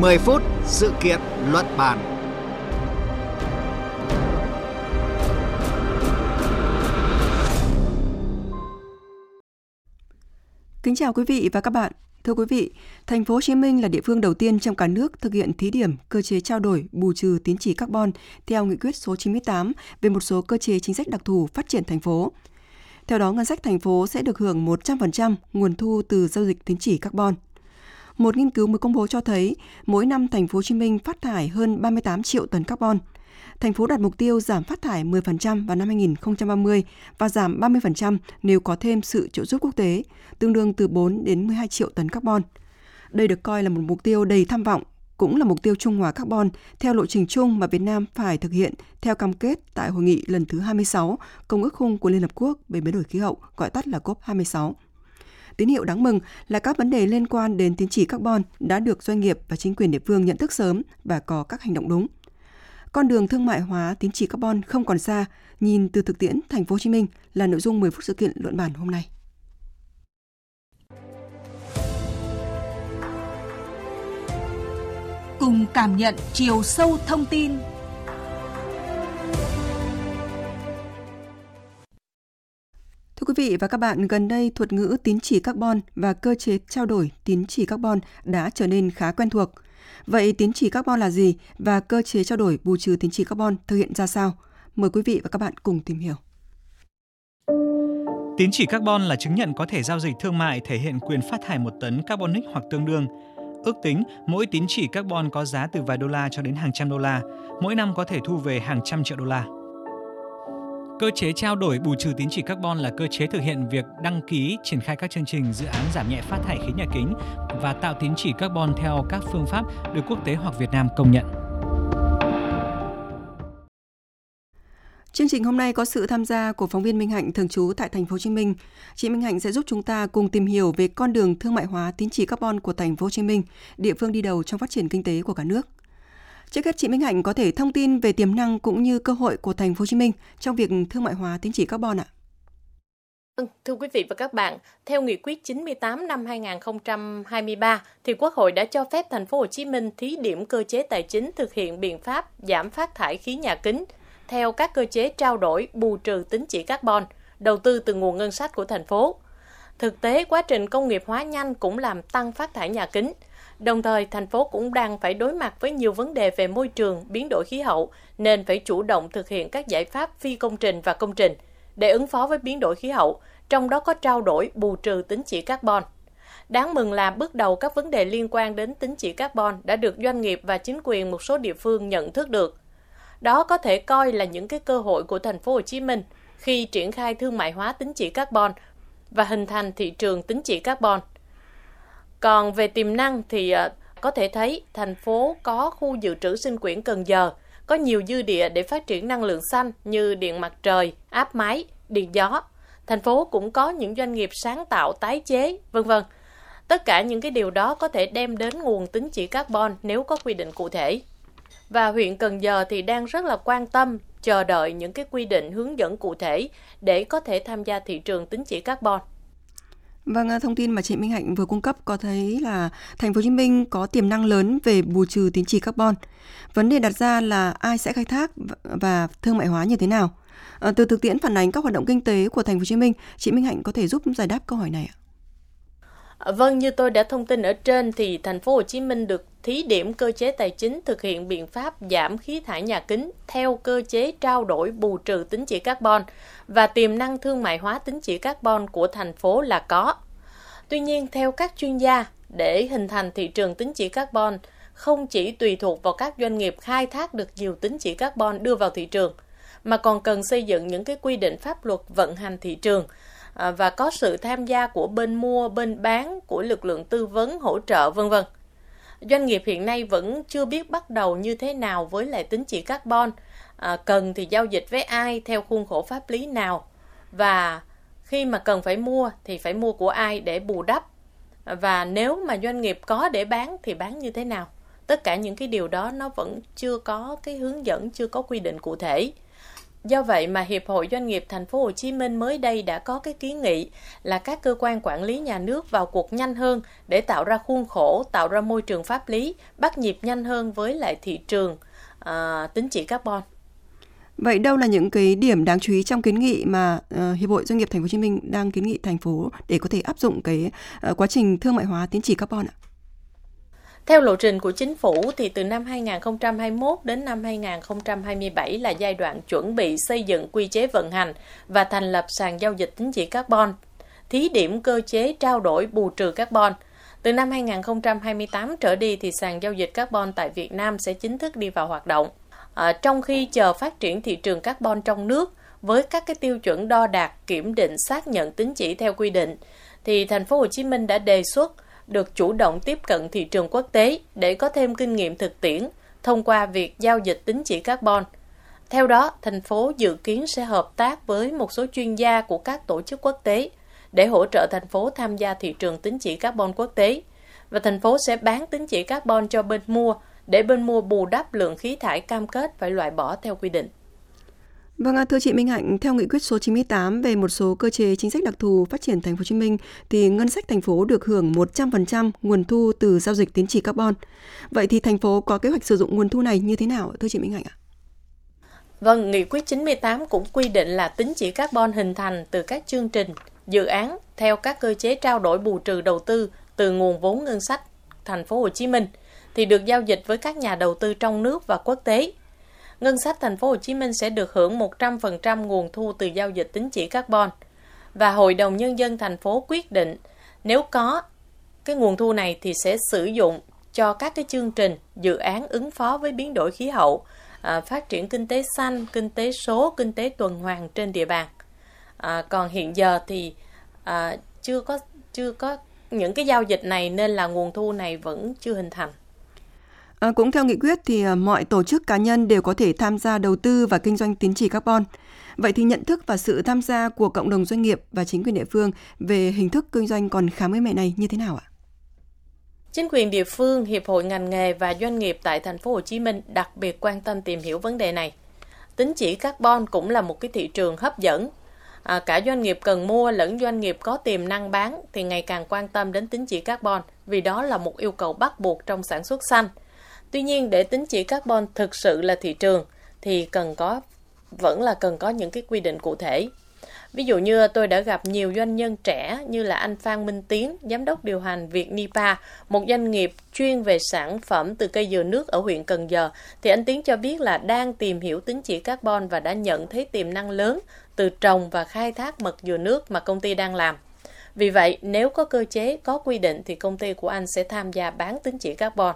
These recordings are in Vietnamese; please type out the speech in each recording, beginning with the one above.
10 phút sự kiện luận bàn. Kính chào quý vị và các bạn. Thưa quý vị, thành phố Hồ Chí Minh là địa phương đầu tiên trong cả nước thực hiện thí điểm cơ chế trao đổi bù trừ tín chỉ carbon theo nghị quyết số 98 về một số cơ chế chính sách đặc thù phát triển thành phố. Theo đó, ngân sách thành phố sẽ được hưởng 100% nguồn thu từ giao dịch tín chỉ carbon. Một nghiên cứu mới công bố cho thấy, mỗi năm thành phố Hồ Chí Minh phát thải hơn 38 triệu tấn carbon. Thành phố đặt mục tiêu giảm phát thải 10% vào năm 2030 và giảm 30% nếu có thêm sự trợ giúp quốc tế, tương đương từ 4 đến 12 triệu tấn carbon. Đây được coi là một mục tiêu đầy tham vọng, cũng là mục tiêu trung hòa carbon theo lộ trình chung mà Việt Nam phải thực hiện theo cam kết tại hội nghị lần thứ 26 Công ước khung của Liên Hợp Quốc về biến đổi khí hậu, gọi tắt là COP26. Tín hiệu đáng mừng là các vấn đề liên quan đến tín chỉ carbon đã được doanh nghiệp và chính quyền địa phương nhận thức sớm và có các hành động đúng. Con đường thương mại hóa tín chỉ carbon không còn xa, nhìn từ thực tiễn thành phố Hồ Chí Minh là nội dung 10 phút sự kiện luận bàn hôm nay. Cùng cảm nhận chiều sâu thông tin vị và các bạn, gần đây thuật ngữ tín chỉ carbon và cơ chế trao đổi tín chỉ carbon đã trở nên khá quen thuộc. Vậy tín chỉ carbon là gì và cơ chế trao đổi bù trừ tín chỉ carbon thực hiện ra sao? Mời quý vị và các bạn cùng tìm hiểu. Tín chỉ carbon là chứng nhận có thể giao dịch thương mại thể hiện quyền phát thải một tấn carbonic hoặc tương đương. Ước tính mỗi tín chỉ carbon có giá từ vài đô la cho đến hàng trăm đô la, mỗi năm có thể thu về hàng trăm triệu đô la. Cơ chế trao đổi bù trừ tín chỉ carbon là cơ chế thực hiện việc đăng ký, triển khai các chương trình dự án giảm nhẹ phát thải khí nhà kính và tạo tín chỉ carbon theo các phương pháp được quốc tế hoặc Việt Nam công nhận. Chương trình hôm nay có sự tham gia của phóng viên Minh Hạnh thường trú tại thành phố Hồ Chí Minh. Chị Minh Hạnh sẽ giúp chúng ta cùng tìm hiểu về con đường thương mại hóa tín chỉ carbon của thành phố Hồ Chí Minh, địa phương đi đầu trong phát triển kinh tế của cả nước. Trước hết chị Minh Hạnh có thể thông tin về tiềm năng cũng như cơ hội của thành phố Hồ Chí Minh trong việc thương mại hóa tín chỉ carbon ạ. Vâng, thưa quý vị và các bạn, theo nghị quyết 98 năm 2023 thì Quốc hội đã cho phép thành phố Hồ Chí Minh thí điểm cơ chế tài chính thực hiện biện pháp giảm phát thải khí nhà kính theo các cơ chế trao đổi bù trừ tín chỉ carbon, đầu tư từ nguồn ngân sách của thành phố. Thực tế, quá trình công nghiệp hóa nhanh cũng làm tăng phát thải nhà kính. Đồng thời, thành phố cũng đang phải đối mặt với nhiều vấn đề về môi trường, biến đổi khí hậu, nên phải chủ động thực hiện các giải pháp phi công trình và công trình để ứng phó với biến đổi khí hậu, trong đó có trao đổi bù trừ tính chỉ carbon. Đáng mừng là bước đầu các vấn đề liên quan đến tính chỉ carbon đã được doanh nghiệp và chính quyền một số địa phương nhận thức được. Đó có thể coi là những cái cơ hội của thành phố Hồ Chí Minh khi triển khai thương mại hóa tính chỉ carbon và hình thành thị trường tính chỉ carbon. Còn về tiềm năng thì ờ, có thể thấy thành phố có khu dự trữ sinh quyển Cần Giờ, có nhiều dư địa để phát triển năng lượng xanh như điện mặt trời, áp máy, điện gió. Thành phố cũng có những doanh nghiệp sáng tạo tái chế, vân vân. Tất cả những cái điều đó có thể đem đến nguồn tính chỉ carbon nếu có quy định cụ thể. Và huyện Cần Giờ thì đang rất là quan tâm, chờ đợi những cái quy định hướng dẫn cụ thể để có thể tham gia thị trường tín chỉ carbon. Vâng, à, thông tin mà chị Minh Hạnh vừa cung cấp có thấy là thành phố Hồ Chí Minh có tiềm năng lớn về bù trừ tín chỉ carbon. Vấn đề đặt ra là ai sẽ khai thác và thương mại hóa như thế nào? À, từ thực tiễn phản ánh các hoạt động kinh tế của thành phố Hồ Chí Minh, chị Minh Hạnh có thể giúp giải đáp câu hỏi này ạ? Vâng, như tôi đã thông tin ở trên thì thành phố Hồ Chí Minh được thí điểm cơ chế tài chính thực hiện biện pháp giảm khí thải nhà kính theo cơ chế trao đổi bù trừ tính chỉ carbon và tiềm năng thương mại hóa tính chỉ carbon của thành phố là có. Tuy nhiên, theo các chuyên gia, để hình thành thị trường tính chỉ carbon không chỉ tùy thuộc vào các doanh nghiệp khai thác được nhiều tính chỉ carbon đưa vào thị trường, mà còn cần xây dựng những cái quy định pháp luật vận hành thị trường À, và có sự tham gia của bên mua, bên bán, của lực lượng tư vấn, hỗ trợ vân vân. Doanh nghiệp hiện nay vẫn chưa biết bắt đầu như thế nào với lại tính chỉ carbon. À, cần thì giao dịch với ai theo khuôn khổ pháp lý nào. Và khi mà cần phải mua thì phải mua của ai để bù đắp. Và nếu mà doanh nghiệp có để bán thì bán như thế nào? Tất cả những cái điều đó nó vẫn chưa có cái hướng dẫn chưa có quy định cụ thể. Do vậy mà Hiệp hội Doanh nghiệp Thành phố Hồ Chí Minh mới đây đã có cái kiến nghị là các cơ quan quản lý nhà nước vào cuộc nhanh hơn để tạo ra khuôn khổ, tạo ra môi trường pháp lý, bắt nhịp nhanh hơn với lại thị trường à, tính chỉ carbon. Vậy đâu là những cái điểm đáng chú ý trong kiến nghị mà uh, Hiệp hội Doanh nghiệp Thành phố Hồ Chí Minh đang kiến nghị thành phố để có thể áp dụng cái uh, quá trình thương mại hóa tín chỉ carbon ạ? Theo lộ trình của chính phủ thì từ năm 2021 đến năm 2027 là giai đoạn chuẩn bị xây dựng quy chế vận hành và thành lập sàn giao dịch tín chỉ carbon, thí điểm cơ chế trao đổi bù trừ carbon. Từ năm 2028 trở đi thì sàn giao dịch carbon tại Việt Nam sẽ chính thức đi vào hoạt động. À, trong khi chờ phát triển thị trường carbon trong nước với các cái tiêu chuẩn đo đạt, kiểm định, xác nhận tín chỉ theo quy định thì thành phố Hồ Chí Minh đã đề xuất được chủ động tiếp cận thị trường quốc tế để có thêm kinh nghiệm thực tiễn thông qua việc giao dịch tính chỉ carbon. Theo đó, thành phố dự kiến sẽ hợp tác với một số chuyên gia của các tổ chức quốc tế để hỗ trợ thành phố tham gia thị trường tính chỉ carbon quốc tế và thành phố sẽ bán tính chỉ carbon cho bên mua để bên mua bù đắp lượng khí thải cam kết phải loại bỏ theo quy định. Vâng, thưa chị Minh Hạnh, theo nghị quyết số 98 về một số cơ chế chính sách đặc thù phát triển thành phố Hồ Chí Minh thì ngân sách thành phố được hưởng 100% nguồn thu từ giao dịch tín chỉ carbon. Vậy thì thành phố có kế hoạch sử dụng nguồn thu này như thế nào thưa chị Minh Hạnh ạ? Vâng, nghị quyết 98 cũng quy định là tín chỉ carbon hình thành từ các chương trình, dự án theo các cơ chế trao đổi bù trừ đầu tư từ nguồn vốn ngân sách thành phố Hồ Chí Minh thì được giao dịch với các nhà đầu tư trong nước và quốc tế ngân sách thành phố Hồ Chí Minh sẽ được hưởng 100% nguồn thu từ giao dịch tín chỉ carbon và Hội đồng nhân dân thành phố quyết định nếu có cái nguồn thu này thì sẽ sử dụng cho các cái chương trình dự án ứng phó với biến đổi khí hậu, à, phát triển kinh tế xanh, kinh tế số, kinh tế tuần hoàn trên địa bàn. À, còn hiện giờ thì à, chưa có chưa có những cái giao dịch này nên là nguồn thu này vẫn chưa hình thành. À, cũng theo nghị quyết thì à, mọi tổ chức cá nhân đều có thể tham gia đầu tư và kinh doanh tín chỉ carbon. Vậy thì nhận thức và sự tham gia của cộng đồng doanh nghiệp và chính quyền địa phương về hình thức kinh doanh còn khá mới mẻ này như thế nào ạ? Chính quyền địa phương, hiệp hội ngành nghề và doanh nghiệp tại thành phố Hồ Chí Minh đặc biệt quan tâm tìm hiểu vấn đề này. Tín chỉ carbon cũng là một cái thị trường hấp dẫn. À, cả doanh nghiệp cần mua lẫn doanh nghiệp có tiềm năng bán thì ngày càng quan tâm đến tín chỉ carbon vì đó là một yêu cầu bắt buộc trong sản xuất xanh. Tuy nhiên để tính chỉ carbon thực sự là thị trường thì cần có vẫn là cần có những cái quy định cụ thể. Ví dụ như tôi đã gặp nhiều doanh nhân trẻ như là anh Phan Minh Tiến, giám đốc điều hành Việt Nipa, một doanh nghiệp chuyên về sản phẩm từ cây dừa nước ở huyện Cần Giờ, thì anh Tiến cho biết là đang tìm hiểu tính chỉ carbon và đã nhận thấy tiềm năng lớn từ trồng và khai thác mật dừa nước mà công ty đang làm. Vì vậy, nếu có cơ chế, có quy định thì công ty của anh sẽ tham gia bán tính chỉ carbon.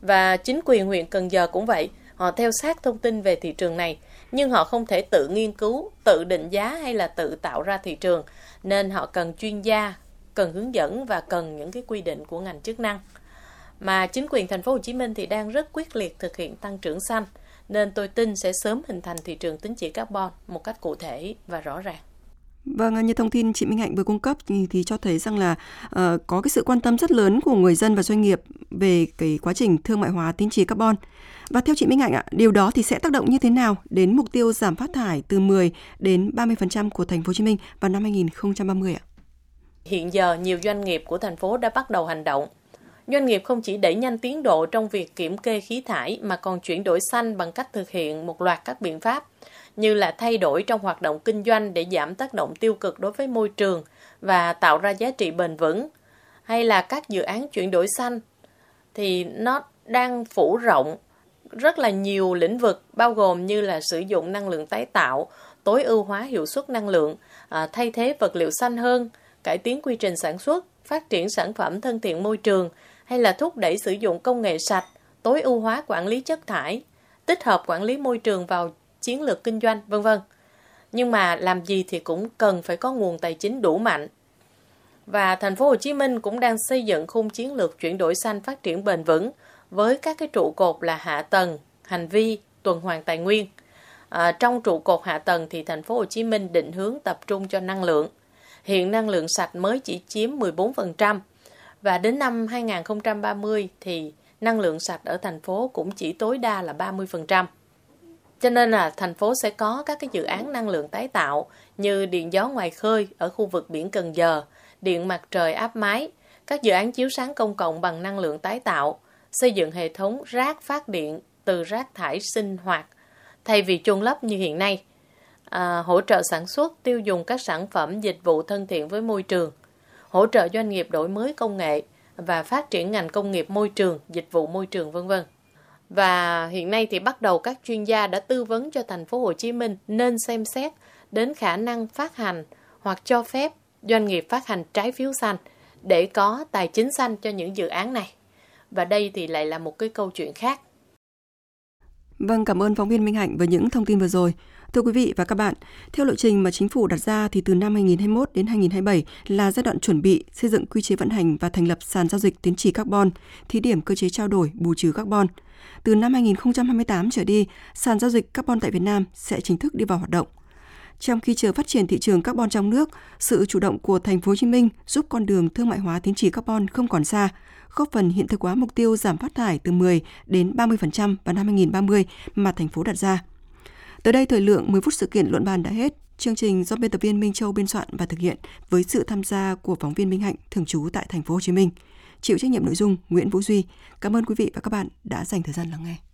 Và chính quyền huyện Cần Giờ cũng vậy, họ theo sát thông tin về thị trường này, nhưng họ không thể tự nghiên cứu, tự định giá hay là tự tạo ra thị trường, nên họ cần chuyên gia, cần hướng dẫn và cần những cái quy định của ngành chức năng. Mà chính quyền thành phố Hồ Chí Minh thì đang rất quyết liệt thực hiện tăng trưởng xanh, nên tôi tin sẽ sớm hình thành thị trường tính chỉ carbon một cách cụ thể và rõ ràng. Vâng, như thông tin chị Minh Hạnh vừa cung cấp thì, thì cho thấy rằng là uh, có cái sự quan tâm rất lớn của người dân và doanh nghiệp về cái quá trình thương mại hóa tín chỉ carbon. Và theo chị Minh Hạnh ạ, điều đó thì sẽ tác động như thế nào đến mục tiêu giảm phát thải từ 10 đến 30% của thành phố Hồ Chí Minh vào năm 2030 ạ? Hiện giờ nhiều doanh nghiệp của thành phố đã bắt đầu hành động. Doanh nghiệp không chỉ đẩy nhanh tiến độ trong việc kiểm kê khí thải mà còn chuyển đổi xanh bằng cách thực hiện một loạt các biện pháp như là thay đổi trong hoạt động kinh doanh để giảm tác động tiêu cực đối với môi trường và tạo ra giá trị bền vững hay là các dự án chuyển đổi xanh. Thì nó đang phủ rộng rất là nhiều lĩnh vực bao gồm như là sử dụng năng lượng tái tạo, tối ưu hóa hiệu suất năng lượng, à, thay thế vật liệu xanh hơn, cải tiến quy trình sản xuất, phát triển sản phẩm thân thiện môi trường hay là thúc đẩy sử dụng công nghệ sạch, tối ưu hóa quản lý chất thải, tích hợp quản lý môi trường vào chiến lược kinh doanh, vân vân. Nhưng mà làm gì thì cũng cần phải có nguồn tài chính đủ mạnh. Và thành phố Hồ Chí Minh cũng đang xây dựng khung chiến lược chuyển đổi xanh phát triển bền vững với các cái trụ cột là hạ tầng, hành vi, tuần hoàn tài nguyên. À, trong trụ cột hạ tầng thì thành phố Hồ Chí Minh định hướng tập trung cho năng lượng. Hiện năng lượng sạch mới chỉ chiếm 14% và đến năm 2030 thì năng lượng sạch ở thành phố cũng chỉ tối đa là 30%. Cho nên là thành phố sẽ có các cái dự án năng lượng tái tạo như điện gió ngoài khơi ở khu vực biển Cần Giờ, điện mặt trời áp mái, các dự án chiếu sáng công cộng bằng năng lượng tái tạo, xây dựng hệ thống rác phát điện từ rác thải sinh hoạt thay vì chôn lấp như hiện nay, à, hỗ trợ sản xuất, tiêu dùng các sản phẩm dịch vụ thân thiện với môi trường, hỗ trợ doanh nghiệp đổi mới công nghệ và phát triển ngành công nghiệp môi trường, dịch vụ môi trường vân vân. Và hiện nay thì bắt đầu các chuyên gia đã tư vấn cho thành phố Hồ Chí Minh nên xem xét đến khả năng phát hành hoặc cho phép doanh nghiệp phát hành trái phiếu xanh để có tài chính xanh cho những dự án này. Và đây thì lại là một cái câu chuyện khác. Vâng, cảm ơn phóng viên Minh Hạnh với những thông tin vừa rồi. Thưa quý vị và các bạn, theo lộ trình mà chính phủ đặt ra thì từ năm 2021 đến 2027 là giai đoạn chuẩn bị xây dựng quy chế vận hành và thành lập sàn giao dịch tín chỉ carbon, thí điểm cơ chế trao đổi bù trừ carbon. Từ năm 2028 trở đi, sàn giao dịch carbon tại Việt Nam sẽ chính thức đi vào hoạt động. Trong khi chờ phát triển thị trường carbon trong nước, sự chủ động của thành phố Hồ Chí Minh giúp con đường thương mại hóa tín chỉ carbon không còn xa, góp phần hiện thực hóa mục tiêu giảm phát thải từ 10 đến 30% vào năm 2030 mà thành phố đặt ra. Tới đây thời lượng 10 phút sự kiện luận bàn đã hết. Chương trình do biên tập viên Minh Châu biên soạn và thực hiện với sự tham gia của phóng viên Minh Hạnh thường trú tại thành phố Hồ Chí Minh. Chịu trách nhiệm nội dung Nguyễn Vũ Duy. Cảm ơn quý vị và các bạn đã dành thời gian lắng nghe.